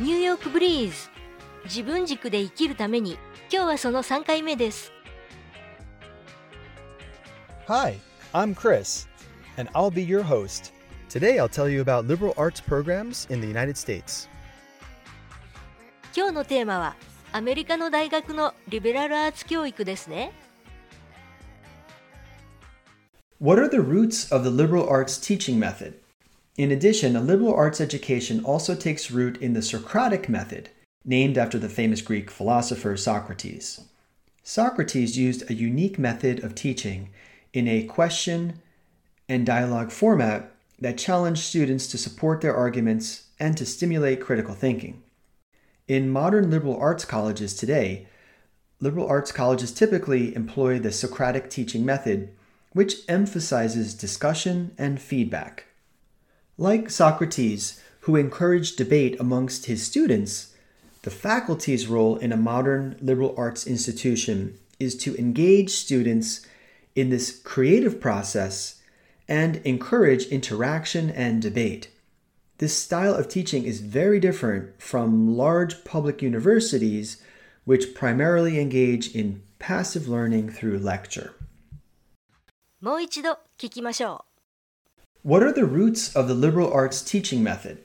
ニューヨークブリーズ自分軸で生きるために今日はその3回目です Hi, I'm Chris, and I'll be your host. Today I'll tell you about liberal arts programs in the United States. 今日のテーマはアメリカの大学のリベラルアーツ教育ですね What are the roots of the liberal arts teaching method? In addition, a liberal arts education also takes root in the Socratic method, named after the famous Greek philosopher Socrates. Socrates used a unique method of teaching in a question and dialogue format that challenged students to support their arguments and to stimulate critical thinking. In modern liberal arts colleges today, liberal arts colleges typically employ the Socratic teaching method, which emphasizes discussion and feedback. Like Socrates, who encouraged debate amongst his students, the faculty's role in a modern liberal arts institution is to engage students in this creative process and encourage interaction and debate. This style of teaching is very different from large public universities, which primarily engage in passive learning through lecture. もう一度聞きましょ What are the roots of the liberal arts teaching method?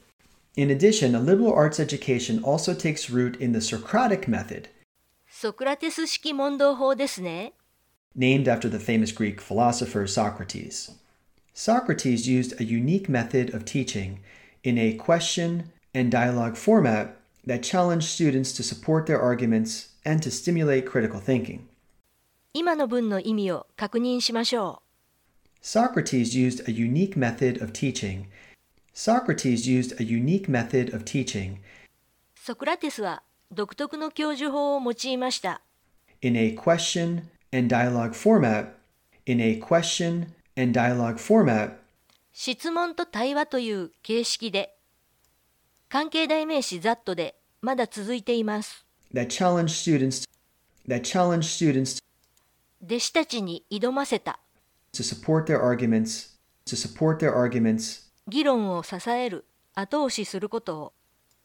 In addition, a liberal arts education also takes root in the Socratic method, うソクラテス式問答法ですね named after the famous Greek philosopher Socrates. Socrates used a unique method of teaching in a question and dialogue format that challenged students to support their arguments and to stimulate critical thinking. 今の文の意味を確認しましょ Socrates used a unique method of teaching. Socrates used a unique method of teaching うソクラテスは独特の教授法を用いました in a question and dialogue format. In a question and dialogue format 質問と対話という形式で関係代名詞 that でまだ続いています that challenge students that challenge students 弟子たちに挑ませた to support their arguments to support their arguments 議論を支える後押しすることを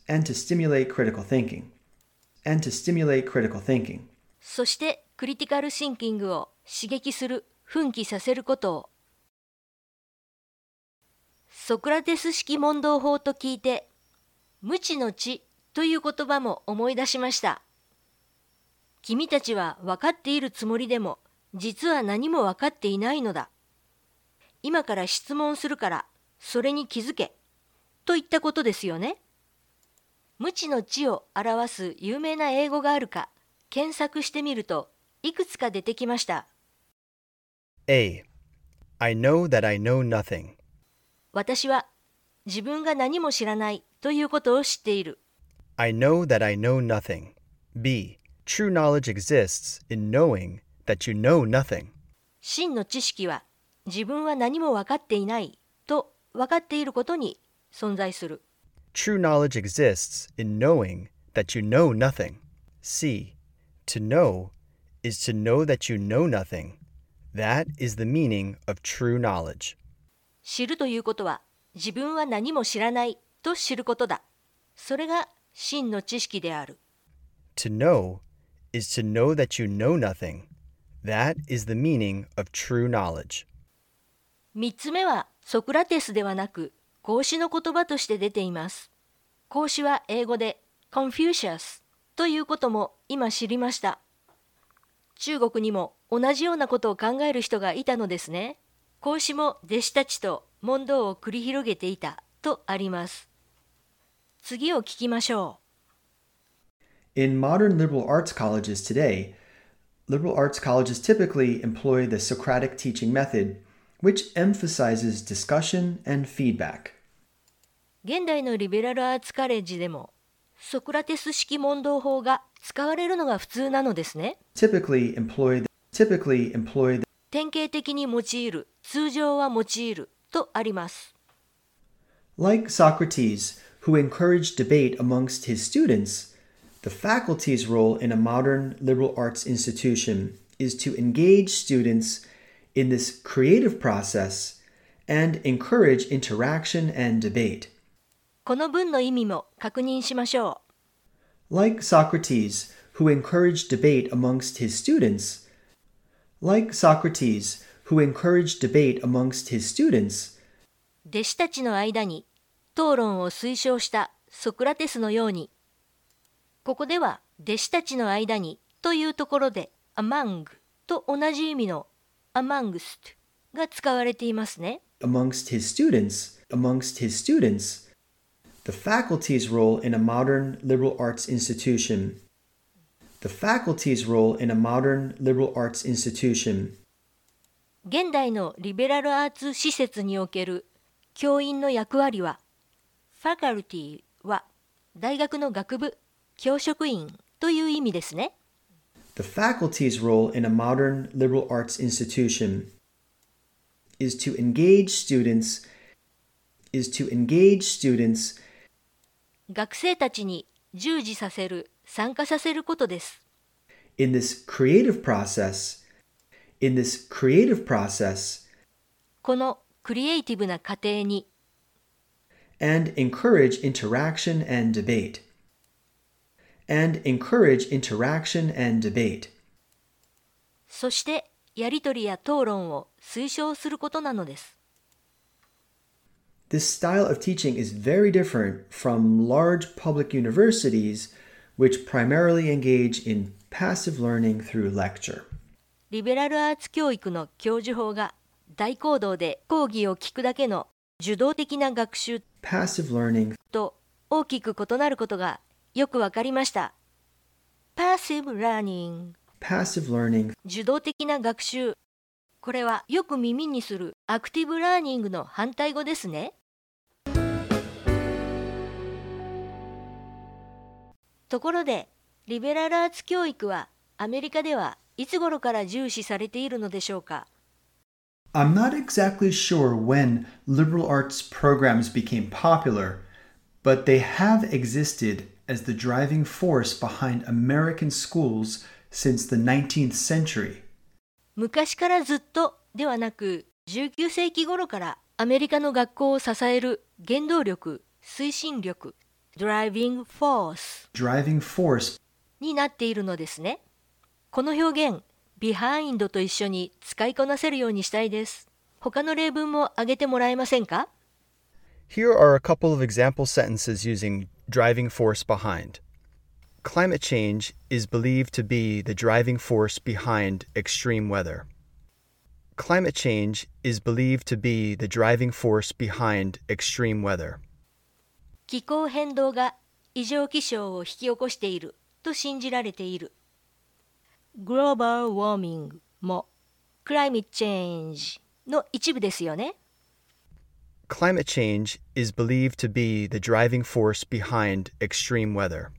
and to stimulate critical thinking and to stimulate critical thinking そしてクリティカルシンキングを刺激する奮起させることをソクラテス式問答法と聞いて無知の知という言葉も思い出しました君たちは分かっているつもりでも実は何も分かっていないのだ今から質問するからそれに気づけといったことですよね無知の知を表す有名な英語があるか検索してみるといくつか出てきました。A. I know that I know nothing. 私は自分が何も知らないということを知っている。I know that I know nothing. B. True knowledge exists in knowing that you know nothing. 真の知識は自分は何も分かっていないと分かっていることに存在する。True knowledge exists in knowing that you know nothing. C. To know is to know that you know nothing. That is the meaning of true knowledge. 知るということは自分は何も知らないと知ることだ。それが真の知識である。To know is to know that you know nothing. That is the meaning of true knowledge. 三つ目はソクラテスではなく孔子の言葉として出ています。孔子は英語で Confucius ということも今知りました。中国にも同じようなことを考える人がいたのですね。孔子も弟子たちと問答を繰り広げていたとあります。次を聞きましょ In modern liberal arts colleges today, liberal arts colleges typically employ the Socratic teaching method, which emphasizes discussion and feedback. う。現代のリベラルアーツカレッジでもソクラテス式問答法が使われるのが普通なのですね。 Typically employ typically employ the 典型的に用いる、通常は用いるとあります。 Like Socrates, who encouraged debate amongst his students, the faculty's role in a modern liberal arts institution is to engage students in this creative process and encourage interaction and debate. この文の意味も確認しましょう。 Like Socrates, who encouraged debate amongst his students, like Socrates, who encouraged debate amongst his students, 弟子たちの間に討論を推奨したソクラテスのように ここでは弟子たちの間にというところで among と同じ意味の amongst が使われていますね。amongst his students, amongst his students, the faculty's role in a modern liberal arts institution, the faculty's role in a modern liberal arts institution, 現代のリベラルアーツ施設における教員の役割は faculty は大学の学部教職員という意味ですね。 the faculty's role in a modern liberal arts institution is to engage students is to engage students 学生たちに従事させる参加させることです。 in this creative process in this creative process このクリエイティブな過程に and encourage interaction and debate. And encourage interaction and debate. そしてやり取りや討論を推奨することなのです。This style of teaching is very different from large public universities, which primarily engage in passive learning through lecture. リベラルアーツ教育の教授法が大講堂で講義を聞くだけの受動的な学習 Passive learning と大きく異なることがよくわかりました。Passive Learning。passive learning 受動的な学習。これはよく耳にするアクティブラーニングの反対語ですね。ところで、リベラルアーツ教育はアメリカではいつ頃から重視されているのでしょうか I'm not exactly sure when liberal arts programs became popular, but they have existed as the driving force behind American schools since the 19th century. 昔からずっとではなく19世紀頃からアメリカの学校を支える原動力推進力 driving force Driving force になっているのですねこの表現 behind と一緒に使いこなせるようにしたいです他の例文も挙げてもらえませんか Here are a couple of example sentences using driving force behind. Climate change is believed to be the driving force behind extreme weather. Climate change is believed to be the driving force behind extreme weather. 気候変動が異常気象を引き起こしていると信じられている Global Warming も Climate Change の一部ですよね Climate change is believed to be the driving force behind extreme weather.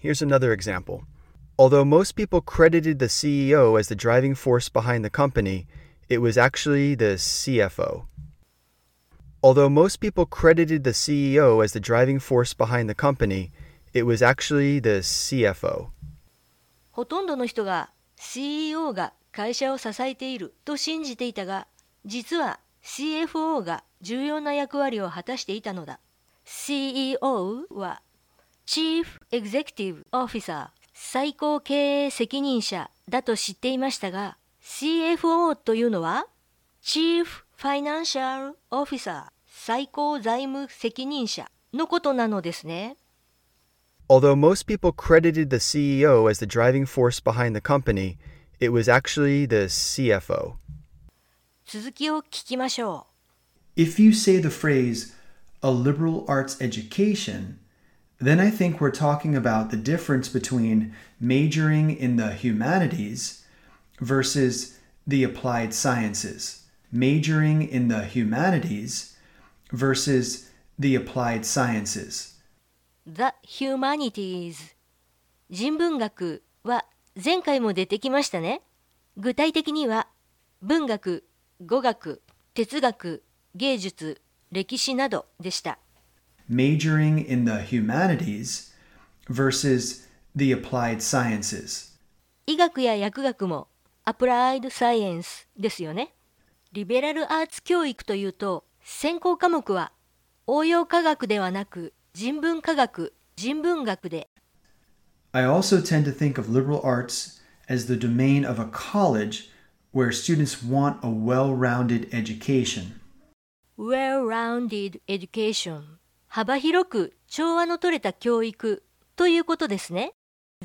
Here's another example. Although most people credited the CEO as the driving force behind the company, it was actually the CFO. Although most people credited the CEO as the driving force behind the company, it was actually the CFO. ほとんどの人が CEO が会社を支えていると信じていたが実は CFO が 重要な役割を果たしていたのだ CEO は Chief Executive Officer 最高経営責任者だと知っていましたが CFO というのは Chief Financial Officer 最高財務責任者のことなのですね Although most people credited the CEO as the driving force behind the company, it was actually the CFO. 続きを聞きましょ If you say the phrase, a liberal arts education, then I think we're talking about the difference between majoring in the humanities versus the applied sciences. Majoring in the humanities versus the applied sciences. う The Humanities 人文学は前回も出てきましたね具体的には文学語学哲学 芸術歴史などでした Majoring in the humanities versus the applied sciences. 医学や薬学もアプライドサイエンスですよねリベラルアーツ教育というと専攻科目は応用科学ではなく人文科学、人文学で I also tend to think of liberal arts as the domain of a college where students want a well rounded education. Well-rounded education 幅広く調和の取れた教育ということですね。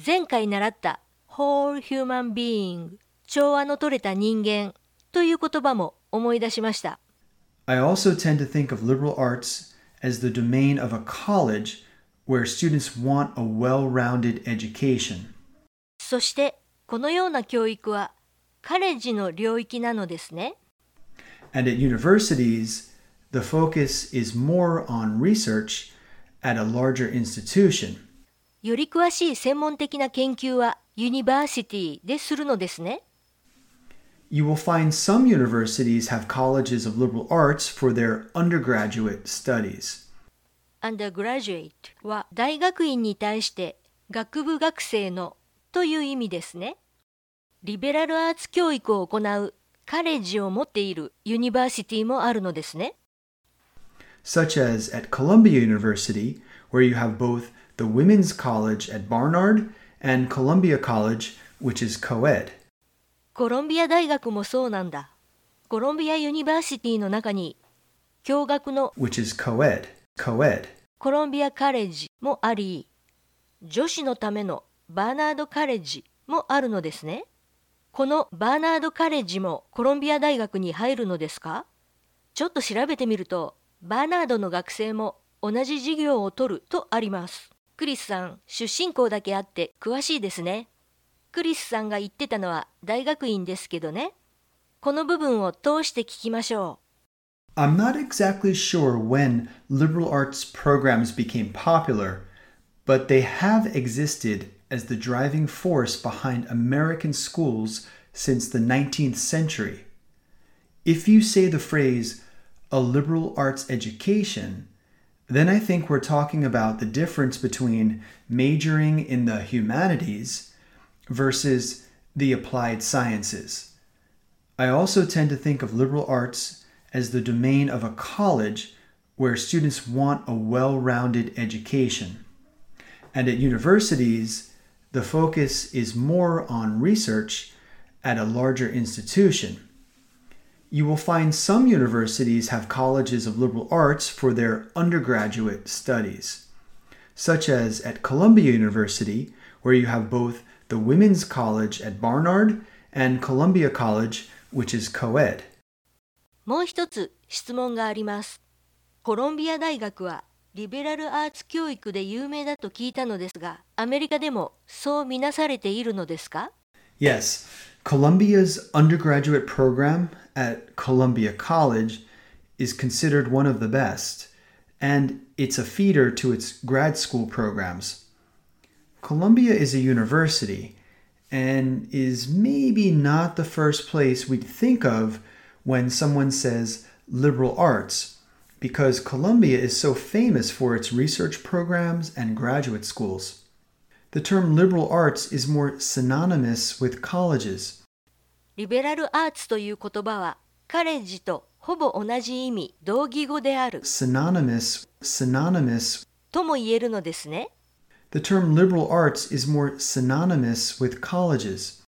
前回習った whole human being 調和の取れた人間という言葉も思い出しました。I also tend to think of liberal arts as the domain of a college where students want a well rounded education. そしてこのような教育はカレッジの領域なのですね。And at universities, the focus is more on research at a larger institution. より詳しい専門的な研究はユニバーシティでするのですね。You will find some universities have colleges of liberal arts for their undergraduate studies. undergraduate は大学院に対して学部学生のという意味ですね。リベラルアーツ教育を行うカレッジを持っているユニバーシティもあるのですね。Such as at Columbia University, where you have both the Women's College at Barnard and Columbia College, which is co ed. コロンビア大学もそうなんだ。コロンビアユニバーシティの中に共学の which is co ed. Co ed. コロンビアカレッジもあり、女子のためのバーナードカレッジもあるのですね。このバーナードカレッジもコロンビア大学に入るのですかちょっと調べてみると、バーナードの学生も同じ授業を取るとあります。クリスさん、出身校だけあって詳しいですね。クリスさんが言ってたのは大学院ですけどね。この部分を通して聞きましょう。I'm not exactly sure when liberal arts programs became popular, but they have existed as the driving force behind American schools since the 19th century. If you say the phrase, a liberal arts education, then I think we're talking about the difference between majoring in the humanities versus the applied sciences. I also tend to think of liberal arts as the domain of a college where students want a well rounded education. And at universities, the focus is more on research at a larger institution. You will find some universities have colleges of liberal arts for their undergraduate studies, such as at Columbia University, where you have both the Women's College at Barnard and Columbia College, which is co ed. もう一つ質問があります。コロンビア大学はリベラルアーツ教育で有名だと聞いたのですが、アメリカでもそう見なされているのですか Yes, Columbia's undergraduate program at Columbia College is considered one of the best, and it's a feeder to its grad school programs. Columbia is a university and is maybe not the first place we'd think of when someone says liberal arts, because Columbia is so famous for its research programs and graduate schools. The term liberal arts is more synonymous with colleges. リベラルアーツという言葉はカレッジとほぼ同じ意味、同義語である Synonymous, synonymous. とも言えるのですね。The term liberal arts is more synonymous with colleges.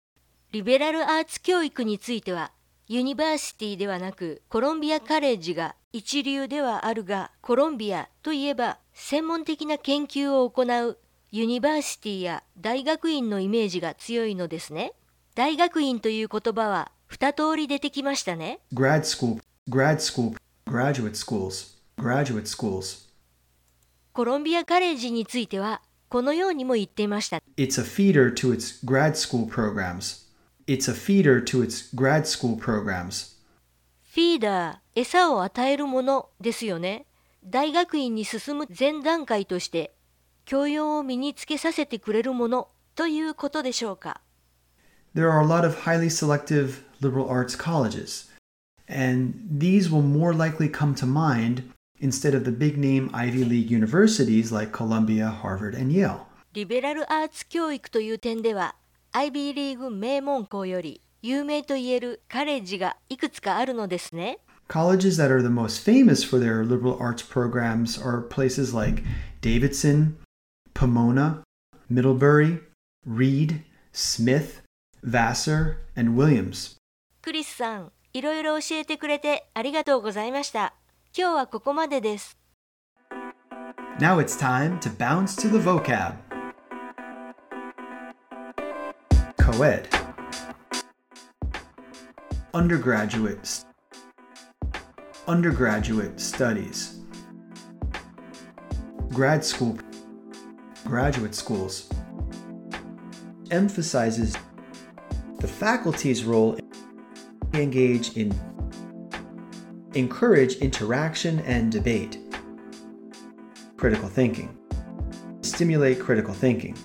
リベラルアーツ教育についてはユニバーシティではなくコロンビアカレッジが一流ではあるがコロンビアといえば専門的な研究を行うユニバーシティや大学院のイメージが強いのですね。大学院という言葉は二通り出てきましたね。Grad school, grad school, graduate schools, graduate schools. コロンビアカレッジについてはこのようにも言っていました。It's a feeder to its grad school programs. It's a feeder to its grad school programs. フィーダー、餌を与えるものですよね。大学院に進む前段階として、教養を身につけさせてくれるものということでしょうか。There are a lot of highly selective liberal arts colleges, and these will more likely come to mind instead of the big name Ivy League universities like Columbia, Harvard, and Yale. リベラルアーツ教育という点では、IB リーグ名門校より有名といえるカレッジがいくつかあるのですね。Colleges that are the most famous for their liberal arts programs are places like Davidson, Pomona, Middlebury, Reed, Smith, Vassar, and Williams. クリスさん、いろいろ教えてくれてありがとうございました。今日はここまでです。 Now it's time to bounce to the vocab. Coed. Undergraduate. s- Undergraduate studies. Grad school. Graduate schools. Emphasizes the faculty's role in engage in encourage interaction and debate critical thinking. Stimulate critical thinking.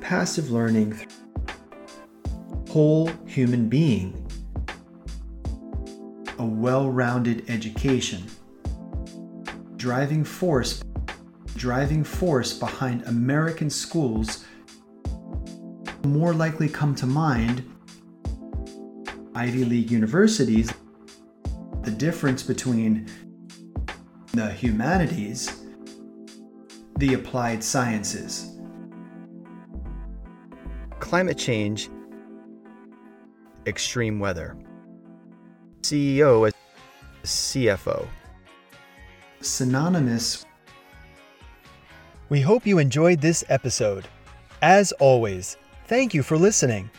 Passive learning. Whole human being. A well rounded education. Driving force. Driving force behind American schools more likely come to mind Ivy League universities. The difference between the humanities, the applied sciences. Climate change, extreme weather. CEO as CFO. Synonymous. We hope you enjoyed this episode. As always, thank you for listening.